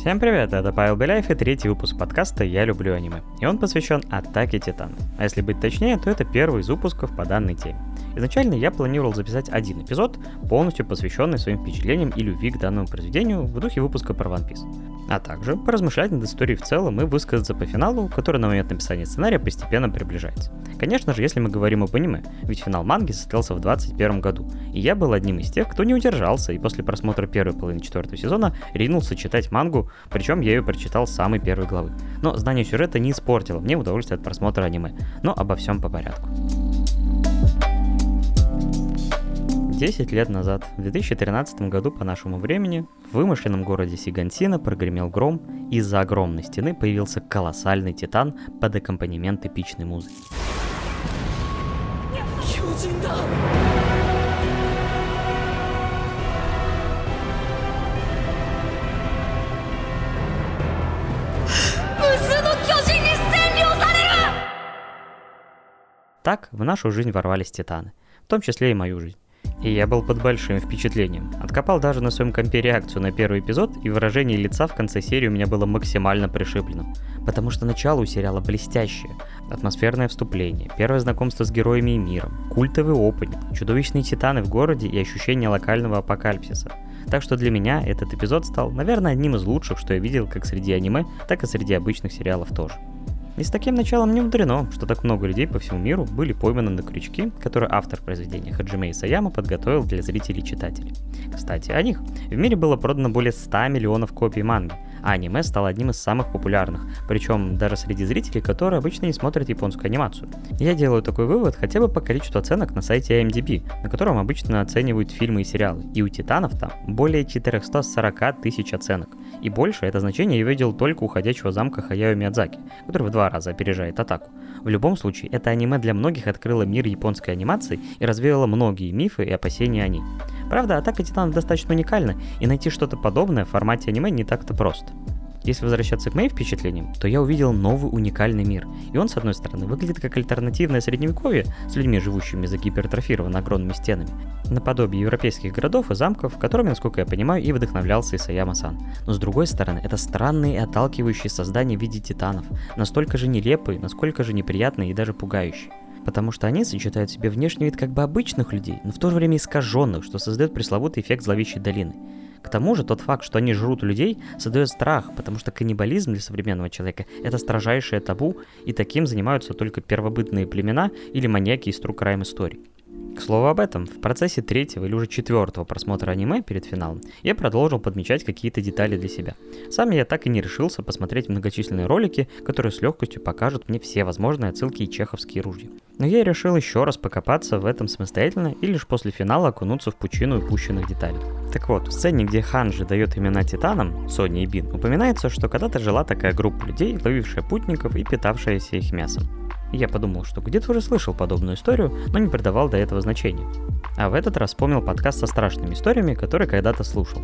Всем привет, это Павел Беляев и третий выпуск подкаста «Я люблю аниме». И он посвящен Атаке Титанов. А если быть точнее, то это первый из выпусков по данной теме. Изначально я планировал записать один эпизод, полностью посвященный своим впечатлениям и любви к данному произведению в духе выпуска про One Piece. А также поразмышлять над историей в целом и высказаться по финалу, который на момент написания сценария постепенно приближается. Конечно же, если мы говорим об аниме, ведь финал манги состоялся в 2021 году, и я был одним из тех, кто не удержался и после просмотра первой половины четвертого сезона ринулся читать мангу, причем я ее прочитал с самой первой главы. Но знание сюжета не испортило мне удовольствие от просмотра аниме, но обо всем по порядку. 10 лет назад, в 2013 году по нашему времени, в вымышленном городе Сигансина прогремел гром, и из-за огромной стены появился колоссальный титан под аккомпанемент эпичной музыки. Так в нашу жизнь ворвались титаны, в том числе и мою жизнь. И я был под большим впечатлением. Откопал даже на своем компе реакцию на первый эпизод, и выражение лица в конце серии у меня было максимально пришибленным. Потому что начало у сериала блестящее. Атмосферное вступление, первое знакомство с героями и миром, культовый опыт, чудовищные титаны в городе и ощущение локального апокалипсиса. Так что для меня этот эпизод стал, наверное, одним из лучших, что я видел как среди аниме, так и среди обычных сериалов тоже. И с таким началом не мудрено, что так много людей по всему миру были пойманы на крючки, которые автор произведения Хаджиме Исаяма подготовил для зрителей и читателей. Кстати, о них. В мире было продано более 100 миллионов копий манги, а аниме стало одним из самых популярных, причем даже среди зрителей, которые обычно не смотрят японскую анимацию. Я делаю такой вывод хотя бы по количеству оценок на сайте IMDb, на котором обычно оценивают фильмы и сериалы, и у Титанов там более 440 тысяч оценок. И больше это значение я видел только у «Ходячего замка» Хаяо Миядзаки, который в два раза опережает атаку. В любом случае, это аниме для многих открыло мир японской анимации и развеяло многие мифы и опасения о ней. Правда, Атака Титанов достаточно уникальна, и найти что-то подобное в формате аниме не так-то просто. Если возвращаться к моим впечатлениям, то я увидел новый уникальный мир. И он, с одной стороны, выглядит как альтернативное средневековье с людьми, живущими за гипертрофированными огромными стенами, наподобие европейских городов и замков, которыми, насколько я понимаю, и вдохновлялся Исаяма-сан. Но с другой стороны, это странные и отталкивающие создания в виде титанов, настолько же нелепые, насколько же неприятные и даже пугающие потому что они сочетают в себе внешний вид как бы обычных людей, но в то же время искаженных, что создает пресловутый эффект зловещей долины. К тому же тот факт, что они жрут людей, создает страх, потому что каннибализм для современного человека – это строжайшее табу, и таким занимаются только первобытные племена или маньяки из True Crime историй. К слову об этом, в процессе третьего или уже четвертого просмотра аниме перед финалом я продолжил подмечать какие-то детали для себя. Сам я так и не решился посмотреть многочисленные ролики, которые с легкостью покажут мне все возможные отсылки и чеховские ружья. Но я решил еще раз покопаться в этом самостоятельно и лишь после финала окунуться в пучину упущенных деталей. Так вот, в сцене, где Ханжи дает имена титанам, Сони и Бин, упоминается, что когда-то жила такая группа людей, ловившая путников и питавшаяся их мясом. Я подумал, что где-то уже слышал подобную историю, но не придавал до этого значения. А в этот раз вспомнил подкаст со страшными историями, который когда-то слушал.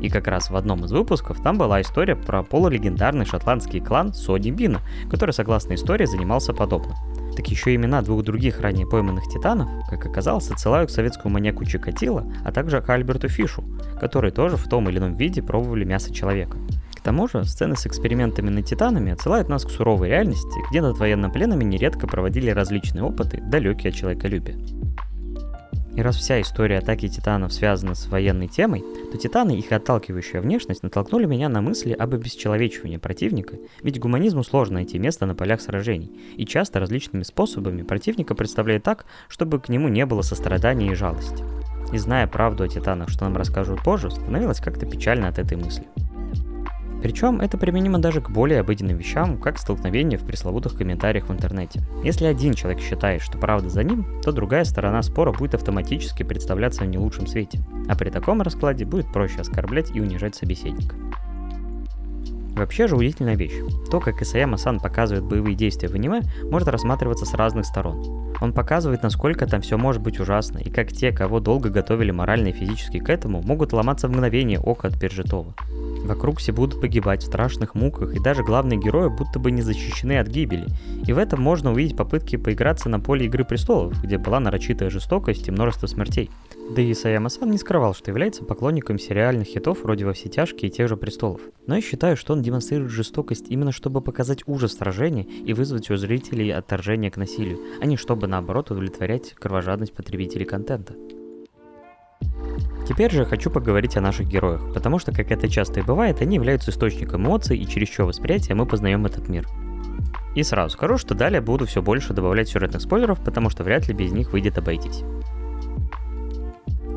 И как раз в одном из выпусков там была история про полулегендарный шотландский клан Сони Бина, который, согласно истории, занимался подобным. Так еще имена двух других ранее пойманных титанов, как оказалось, отсылают к советскому маньяку Чикатило, а также к Альберту Фишу, которые тоже в том или ином виде пробовали мясо человека. К тому же, сцены с экспериментами над титанами отсылают нас к суровой реальности, где над военнопленными нередко проводили различные опыты, далекие от человеколюбия. И раз вся история атаки титанов связана с военной темой, то титаны и их отталкивающая внешность натолкнули меня на мысли об обесчеловечивании противника, ведь гуманизму сложно найти место на полях сражений, и часто различными способами противника представляет так, чтобы к нему не было сострадания и жалости. И зная правду о титанах, что нам расскажут позже, становилось как-то печально от этой мысли. Причем это применимо даже к более обыденным вещам, как столкновение в пресловутых комментариях в интернете. Если один человек считает, что правда за ним, то другая сторона спора будет автоматически представляться в не лучшем свете. А при таком раскладе будет проще оскорблять и унижать собеседника. Вообще же удивительная вещь. То, как Исаяма-сан показывает боевые действия в аниме, может рассматриваться с разных сторон. Он показывает, насколько там все может быть ужасно, и как те, кого долго готовили морально и физически к этому, могут ломаться в мгновение ока от пережитого. Вокруг все будут погибать в страшных муках, и даже главные герои будто бы не защищены от гибели. И в этом можно увидеть попытки поиграться на поле Игры Престолов, где была нарочитая жестокость и множество смертей. Да и Саяма-сан не скрывал, что является поклонником сериальных хитов вроде «Во все тяжкие» и тех же «Престолов». Но я считаю, что он демонстрирует жестокость именно чтобы показать ужас сражения и вызвать у зрителей отторжение к насилию, а не чтобы наоборот удовлетворять кровожадность потребителей контента. Теперь же хочу поговорить о наших героях, потому что, как это часто и бывает, они являются источником эмоций, и через чье восприятие мы познаем этот мир. И сразу скажу, что далее буду все больше добавлять сюжетных спойлеров, потому что вряд ли без них выйдет обойтись.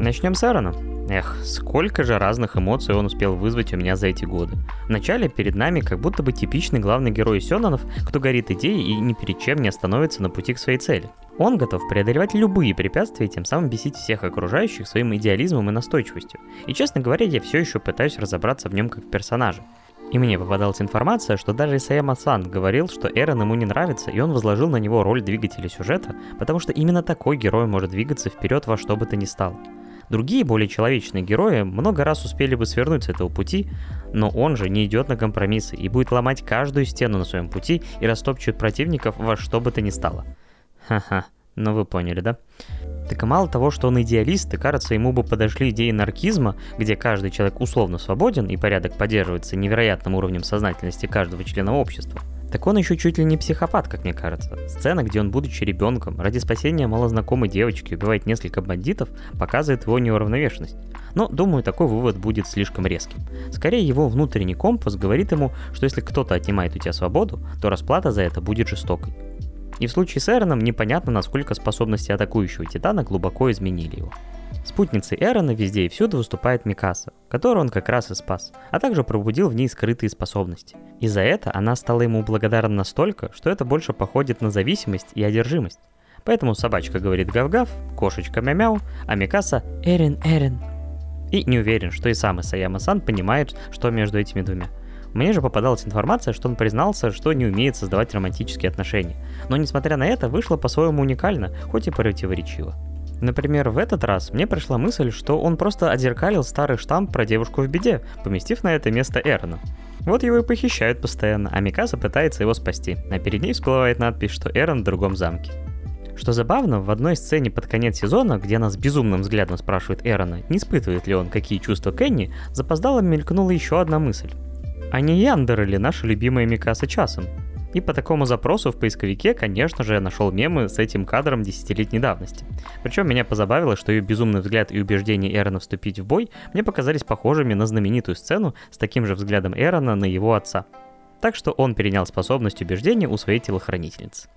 Начнем с Эрона. Эх, сколько же разных эмоций он успел вызвать у меня за эти годы. Вначале перед нами как будто бы типичный главный герой Сёнонов, кто горит идеей и ни перед чем не остановится на пути к своей цели. Он готов преодолевать любые препятствия и тем самым бесить всех окружающих своим идеализмом и настойчивостью. И честно говоря, я все еще пытаюсь разобраться в нем как в персонаже. И мне попадалась информация, что даже Исаяма Сан говорил, что Эрон ему не нравится, и он возложил на него роль двигателя сюжета, потому что именно такой герой может двигаться вперед во что бы то ни стало. Другие более человечные герои много раз успели бы свернуть с этого пути, но он же не идет на компромиссы и будет ломать каждую стену на своем пути и растопчет противников во что бы то ни стало. Ха-ха, ну вы поняли, да? Так и мало того, что он идеалист, и кажется, ему бы подошли идеи наркизма, где каждый человек условно свободен и порядок поддерживается невероятным уровнем сознательности каждого члена общества – так он еще чуть ли не психопат, как мне кажется. Сцена, где он, будучи ребенком, ради спасения малознакомой девочки убивает несколько бандитов, показывает его неуравновешенность. Но, думаю, такой вывод будет слишком резким. Скорее, его внутренний компас говорит ему, что если кто-то отнимает у тебя свободу, то расплата за это будет жестокой. И в случае с Эроном непонятно, насколько способности атакующего Титана глубоко изменили его. Спутницей Эрона везде и всюду выступает Микаса, которую он как раз и спас, а также пробудил в ней скрытые способности. И за это она стала ему благодарна настолько, что это больше походит на зависимость и одержимость. Поэтому собачка говорит гав-гав, кошечка мя-мяу, а Микаса «Эрин, Эрин». И не уверен, что и сам Исаяма-сан понимает, что между этими двумя. Мне же попадалась информация, что он признался, что не умеет создавать романтические отношения. Но несмотря на это, вышло по-своему уникально, хоть и противоречиво. Например, в этот раз мне пришла мысль, что он просто отзеркалил старый штамп про девушку в беде, поместив на это место Эрона. Вот его и похищают постоянно, а Микаса пытается его спасти, а перед ней всплывает надпись, что Эрон в другом замке. Что забавно, в одной сцене под конец сезона, где нас безумным взглядом спрашивает Эрона, не испытывает ли он какие чувства Кенни, запоздало мелькнула еще одна мысль. А не Яндер ли наша любимая Микаса часом? И по такому запросу в поисковике, конечно же, я нашел мемы с этим кадром десятилетней давности. Причем меня позабавило, что ее безумный взгляд и убеждение Эрона вступить в бой мне показались похожими на знаменитую сцену с таким же взглядом Эрона на его отца. Так что он перенял способность убеждения у своей телохранительницы.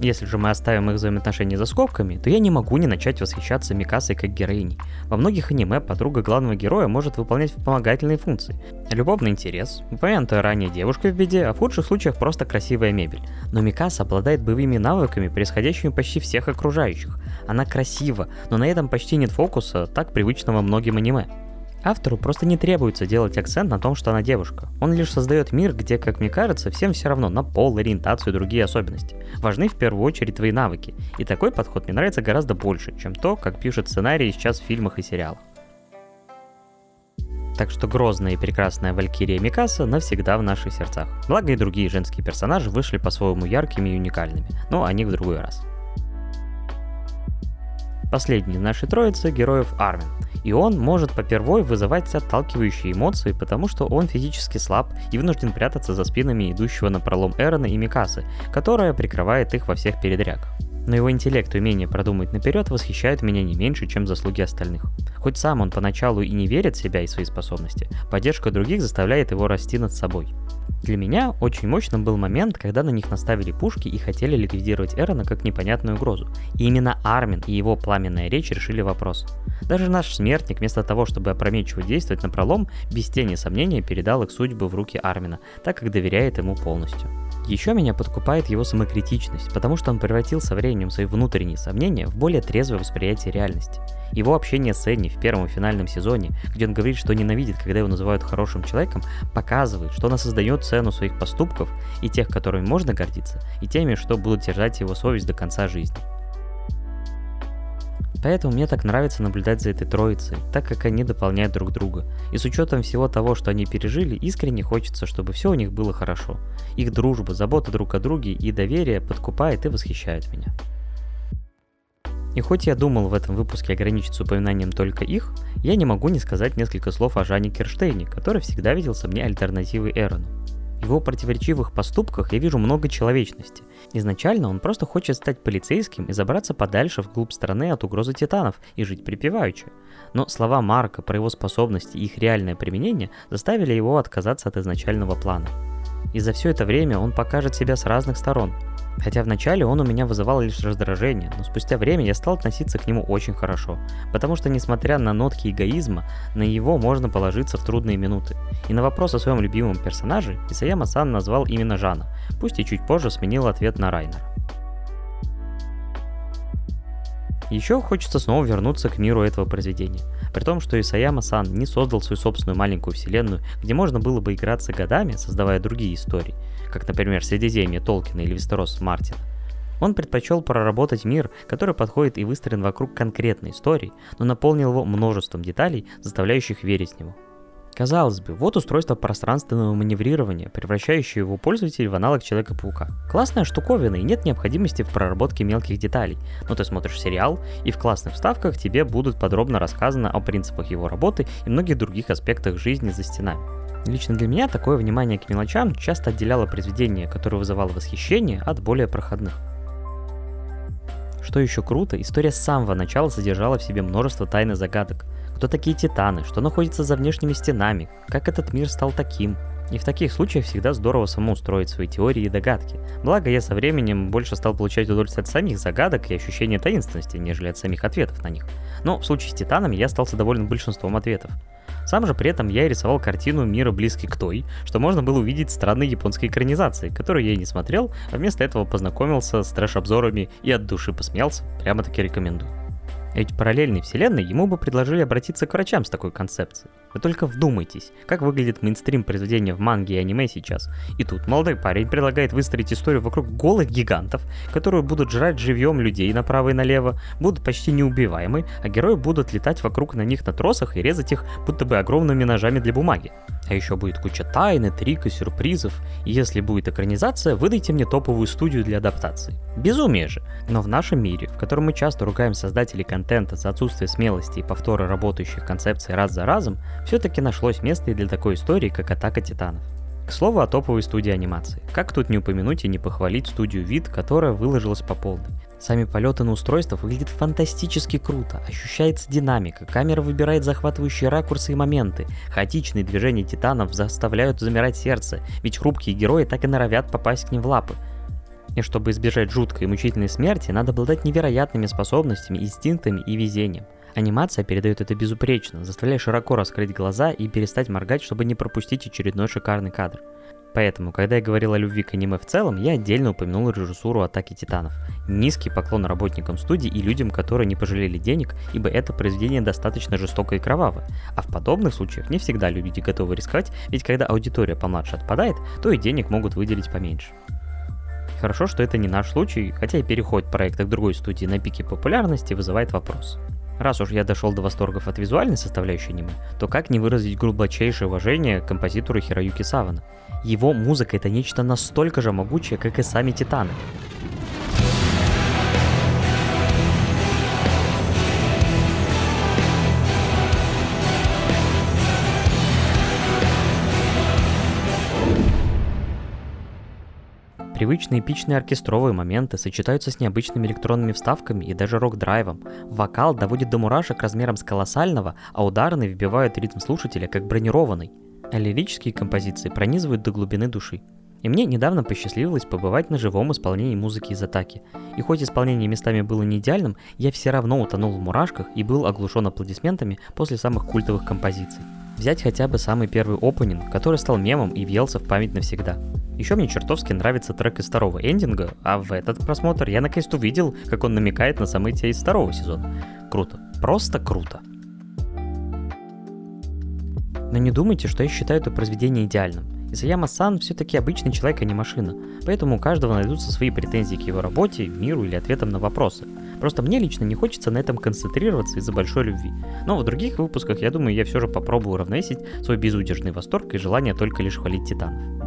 Если же мы оставим их взаимоотношения за скобками, то я не могу не начать восхищаться Микасой как героиней. Во многих аниме подруга главного героя может выполнять вспомогательные функции. Любовный интерес, упомянутая ранее девушка в беде, а в худших случаях просто красивая мебель. Но Микаса обладает боевыми навыками, происходящими почти всех окружающих. Она красива, но на этом почти нет фокуса, так привычного многим аниме. Автору просто не требуется делать акцент на том, что она девушка. Он лишь создает мир, где, как мне кажется, всем все равно на пол, ориентацию и другие особенности. Важны в первую очередь твои навыки. И такой подход мне нравится гораздо больше, чем то, как пишут сценарии сейчас в фильмах и сериалах. Так что грозная и прекрасная Валькирия Микаса навсегда в наших сердцах. Благо и другие женские персонажи вышли по-своему яркими и уникальными, но о них в другой раз. Последний из нашей троицы героев Армин – и он может попервой вызывать отталкивающие эмоции, потому что он физически слаб и вынужден прятаться за спинами идущего на пролом Эрона и Микасы, которая прикрывает их во всех передрягах. Но его интеллект и умение продумать наперед восхищают меня не меньше, чем заслуги остальных. Хоть сам он поначалу и не верит в себя и свои способности, поддержка других заставляет его расти над собой. Для меня очень мощным был момент, когда на них наставили пушки и хотели ликвидировать Эрона как непонятную угрозу. И именно Армин и его пламенная речь решили вопрос. Даже наш смертник, вместо того, чтобы опрометчиво действовать на пролом, без тени сомнения передал их судьбы в руки Армина, так как доверяет ему полностью. Еще меня подкупает его самокритичность, потому что он превратил со временем свои внутренние сомнения в более трезвое восприятие реальности. Его общение с Энни в первом финальном сезоне, где он говорит, что ненавидит, когда его называют хорошим человеком, показывает, что он осознает цену своих поступков и тех, которыми можно гордиться, и теми, что будут держать его совесть до конца жизни. Поэтому мне так нравится наблюдать за этой троицей, так как они дополняют друг друга. И с учетом всего того, что они пережили, искренне хочется, чтобы все у них было хорошо. Их дружба, забота друг о друге и доверие подкупает и восхищает меня. И хоть я думал в этом выпуске ограничиться упоминанием только их, я не могу не сказать несколько слов о Жане Керштейне, который всегда виделся мне альтернативой Эрону. В его противоречивых поступках я вижу много человечности. Изначально он просто хочет стать полицейским и забраться подальше вглубь страны от угрозы титанов и жить припеваючи. Но слова Марка про его способности и их реальное применение заставили его отказаться от изначального плана. И за все это время он покажет себя с разных сторон, Хотя вначале он у меня вызывал лишь раздражение, но спустя время я стал относиться к нему очень хорошо, потому что несмотря на нотки эгоизма, на его можно положиться в трудные минуты. И на вопрос о своем любимом персонаже Исаяма Сан назвал именно Жана, пусть и чуть позже сменил ответ на Райнера. Еще хочется снова вернуться к миру этого произведения. При том, что Исаяма Сан не создал свою собственную маленькую вселенную, где можно было бы играться годами, создавая другие истории – как, например, Средиземье Толкина или Вестерос Мартина. Он предпочел проработать мир, который подходит и выстроен вокруг конкретной истории, но наполнил его множеством деталей, заставляющих верить в него. Казалось бы, вот устройство пространственного маневрирования, превращающее его пользователя в аналог Человека-паука. Классная штуковина и нет необходимости в проработке мелких деталей. Но ты смотришь сериал, и в классных вставках тебе будут подробно рассказано о принципах его работы и многих других аспектах жизни за стенами. Лично для меня такое внимание к мелочам часто отделяло произведение, которое вызывало восхищение, от более проходных. Что еще круто, история с самого начала содержала в себе множество тайн и загадок. Кто такие титаны, что находится за внешними стенами, как этот мир стал таким. И в таких случаях всегда здорово самому строить свои теории и догадки. Благо я со временем больше стал получать удовольствие от самих загадок и ощущения таинственности, нежели от самих ответов на них. Но в случае с титанами я остался доволен большинством ответов. Сам же при этом я рисовал картину мира близкий к той, что можно было увидеть странной японской экранизации, которую я и не смотрел, а вместо этого познакомился с трэш-обзорами и от души посмеялся, прямо-таки рекомендую. Ведь в параллельной вселенной ему бы предложили обратиться к врачам с такой концепцией. Вы только вдумайтесь, как выглядит мейнстрим произведения в манге и аниме сейчас. И тут молодой парень предлагает выстроить историю вокруг голых гигантов, которые будут жрать живьем людей направо и налево, будут почти неубиваемы, а герои будут летать вокруг на них на тросах и резать их будто бы огромными ножами для бумаги. А еще будет куча тайны, трик и сюрпризов. И если будет экранизация, выдайте мне топовую студию для адаптации. Безумие же. Но в нашем мире, в котором мы часто ругаем создателей контента за отсутствие смелости и повторы работающих концепций раз за разом, все-таки нашлось место и для такой истории, как Атака Титанов. К слову о топовой студии анимации. Как тут не упомянуть и не похвалить студию вид, которая выложилась по полной. Сами полеты на устройствах выглядят фантастически круто, ощущается динамика, камера выбирает захватывающие ракурсы и моменты, хаотичные движения титанов заставляют замирать сердце, ведь хрупкие герои так и норовят попасть к ним в лапы. И чтобы избежать жуткой и мучительной смерти, надо обладать невероятными способностями, инстинктами и везением. Анимация передает это безупречно, заставляя широко раскрыть глаза и перестать моргать, чтобы не пропустить очередной шикарный кадр. Поэтому, когда я говорил о любви к аниме в целом, я отдельно упомянул режиссуру «Атаки титанов». Низкий поклон работникам студии и людям, которые не пожалели денег, ибо это произведение достаточно жестоко и кроваво. А в подобных случаях не всегда люди готовы рисковать, ведь когда аудитория помладше отпадает, то и денег могут выделить поменьше. Хорошо, что это не наш случай, хотя и переход проекта к другой студии на пике популярности вызывает вопрос. Раз уж я дошел до восторгов от визуальной составляющей аниме, то как не выразить глубочайшее уважение к композитору Хироюки Савана? Его музыка это нечто настолько же могучее, как и сами Титаны. Привычные эпичные оркестровые моменты сочетаются с необычными электронными вставками и даже рок-драйвом. Вокал доводит до мурашек размером с колоссального, а ударные вбивают ритм слушателя как бронированный. А лирические композиции пронизывают до глубины души. И мне недавно посчастливилось побывать на живом исполнении музыки из атаки. И хоть исполнение местами было не идеальным, я все равно утонул в мурашках и был оглушен аплодисментами после самых культовых композиций. Взять хотя бы самый первый опенинг, который стал мемом и въелся в память навсегда. Еще мне чертовски нравится трек из второго эндинга, а в этот просмотр я наконец-то увидел, как он намекает на события из второго сезона. Круто. Просто круто. Но не думайте, что я считаю это произведение идеальным. Исаяма-сан все-таки обычный человек, а не машина, поэтому у каждого найдутся свои претензии к его работе, миру или ответам на вопросы. Просто мне лично не хочется на этом концентрироваться из-за большой любви. Но в других выпусках, я думаю, я все же попробую уравновесить свой безудержный восторг и желание только лишь хвалить Титанов.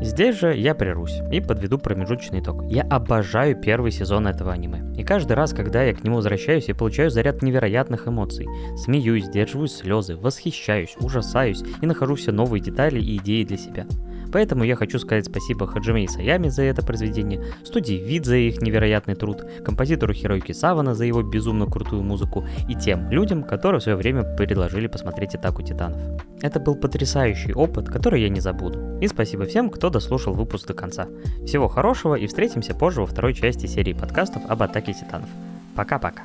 Здесь же я прервусь и подведу промежуточный итог. Я обожаю первый сезон этого аниме. И каждый раз, когда я к нему возвращаюсь, я получаю заряд невероятных эмоций. Смеюсь, сдерживаю слезы, восхищаюсь, ужасаюсь и нахожу все новые детали и идеи для себя. Поэтому я хочу сказать спасибо Хаджиме и Саями за это произведение, студии Вид за их невероятный труд, композитору Хироюки Савана за его безумно крутую музыку и тем людям, которые в свое время предложили посмотреть Атаку Титанов. Это был потрясающий опыт, который я не забуду. И спасибо всем, кто дослушал выпуск до конца. Всего хорошего и встретимся позже во второй части серии подкастов об Атаке Титанов. Пока-пока.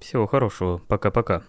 Всего хорошего. Пока-пока.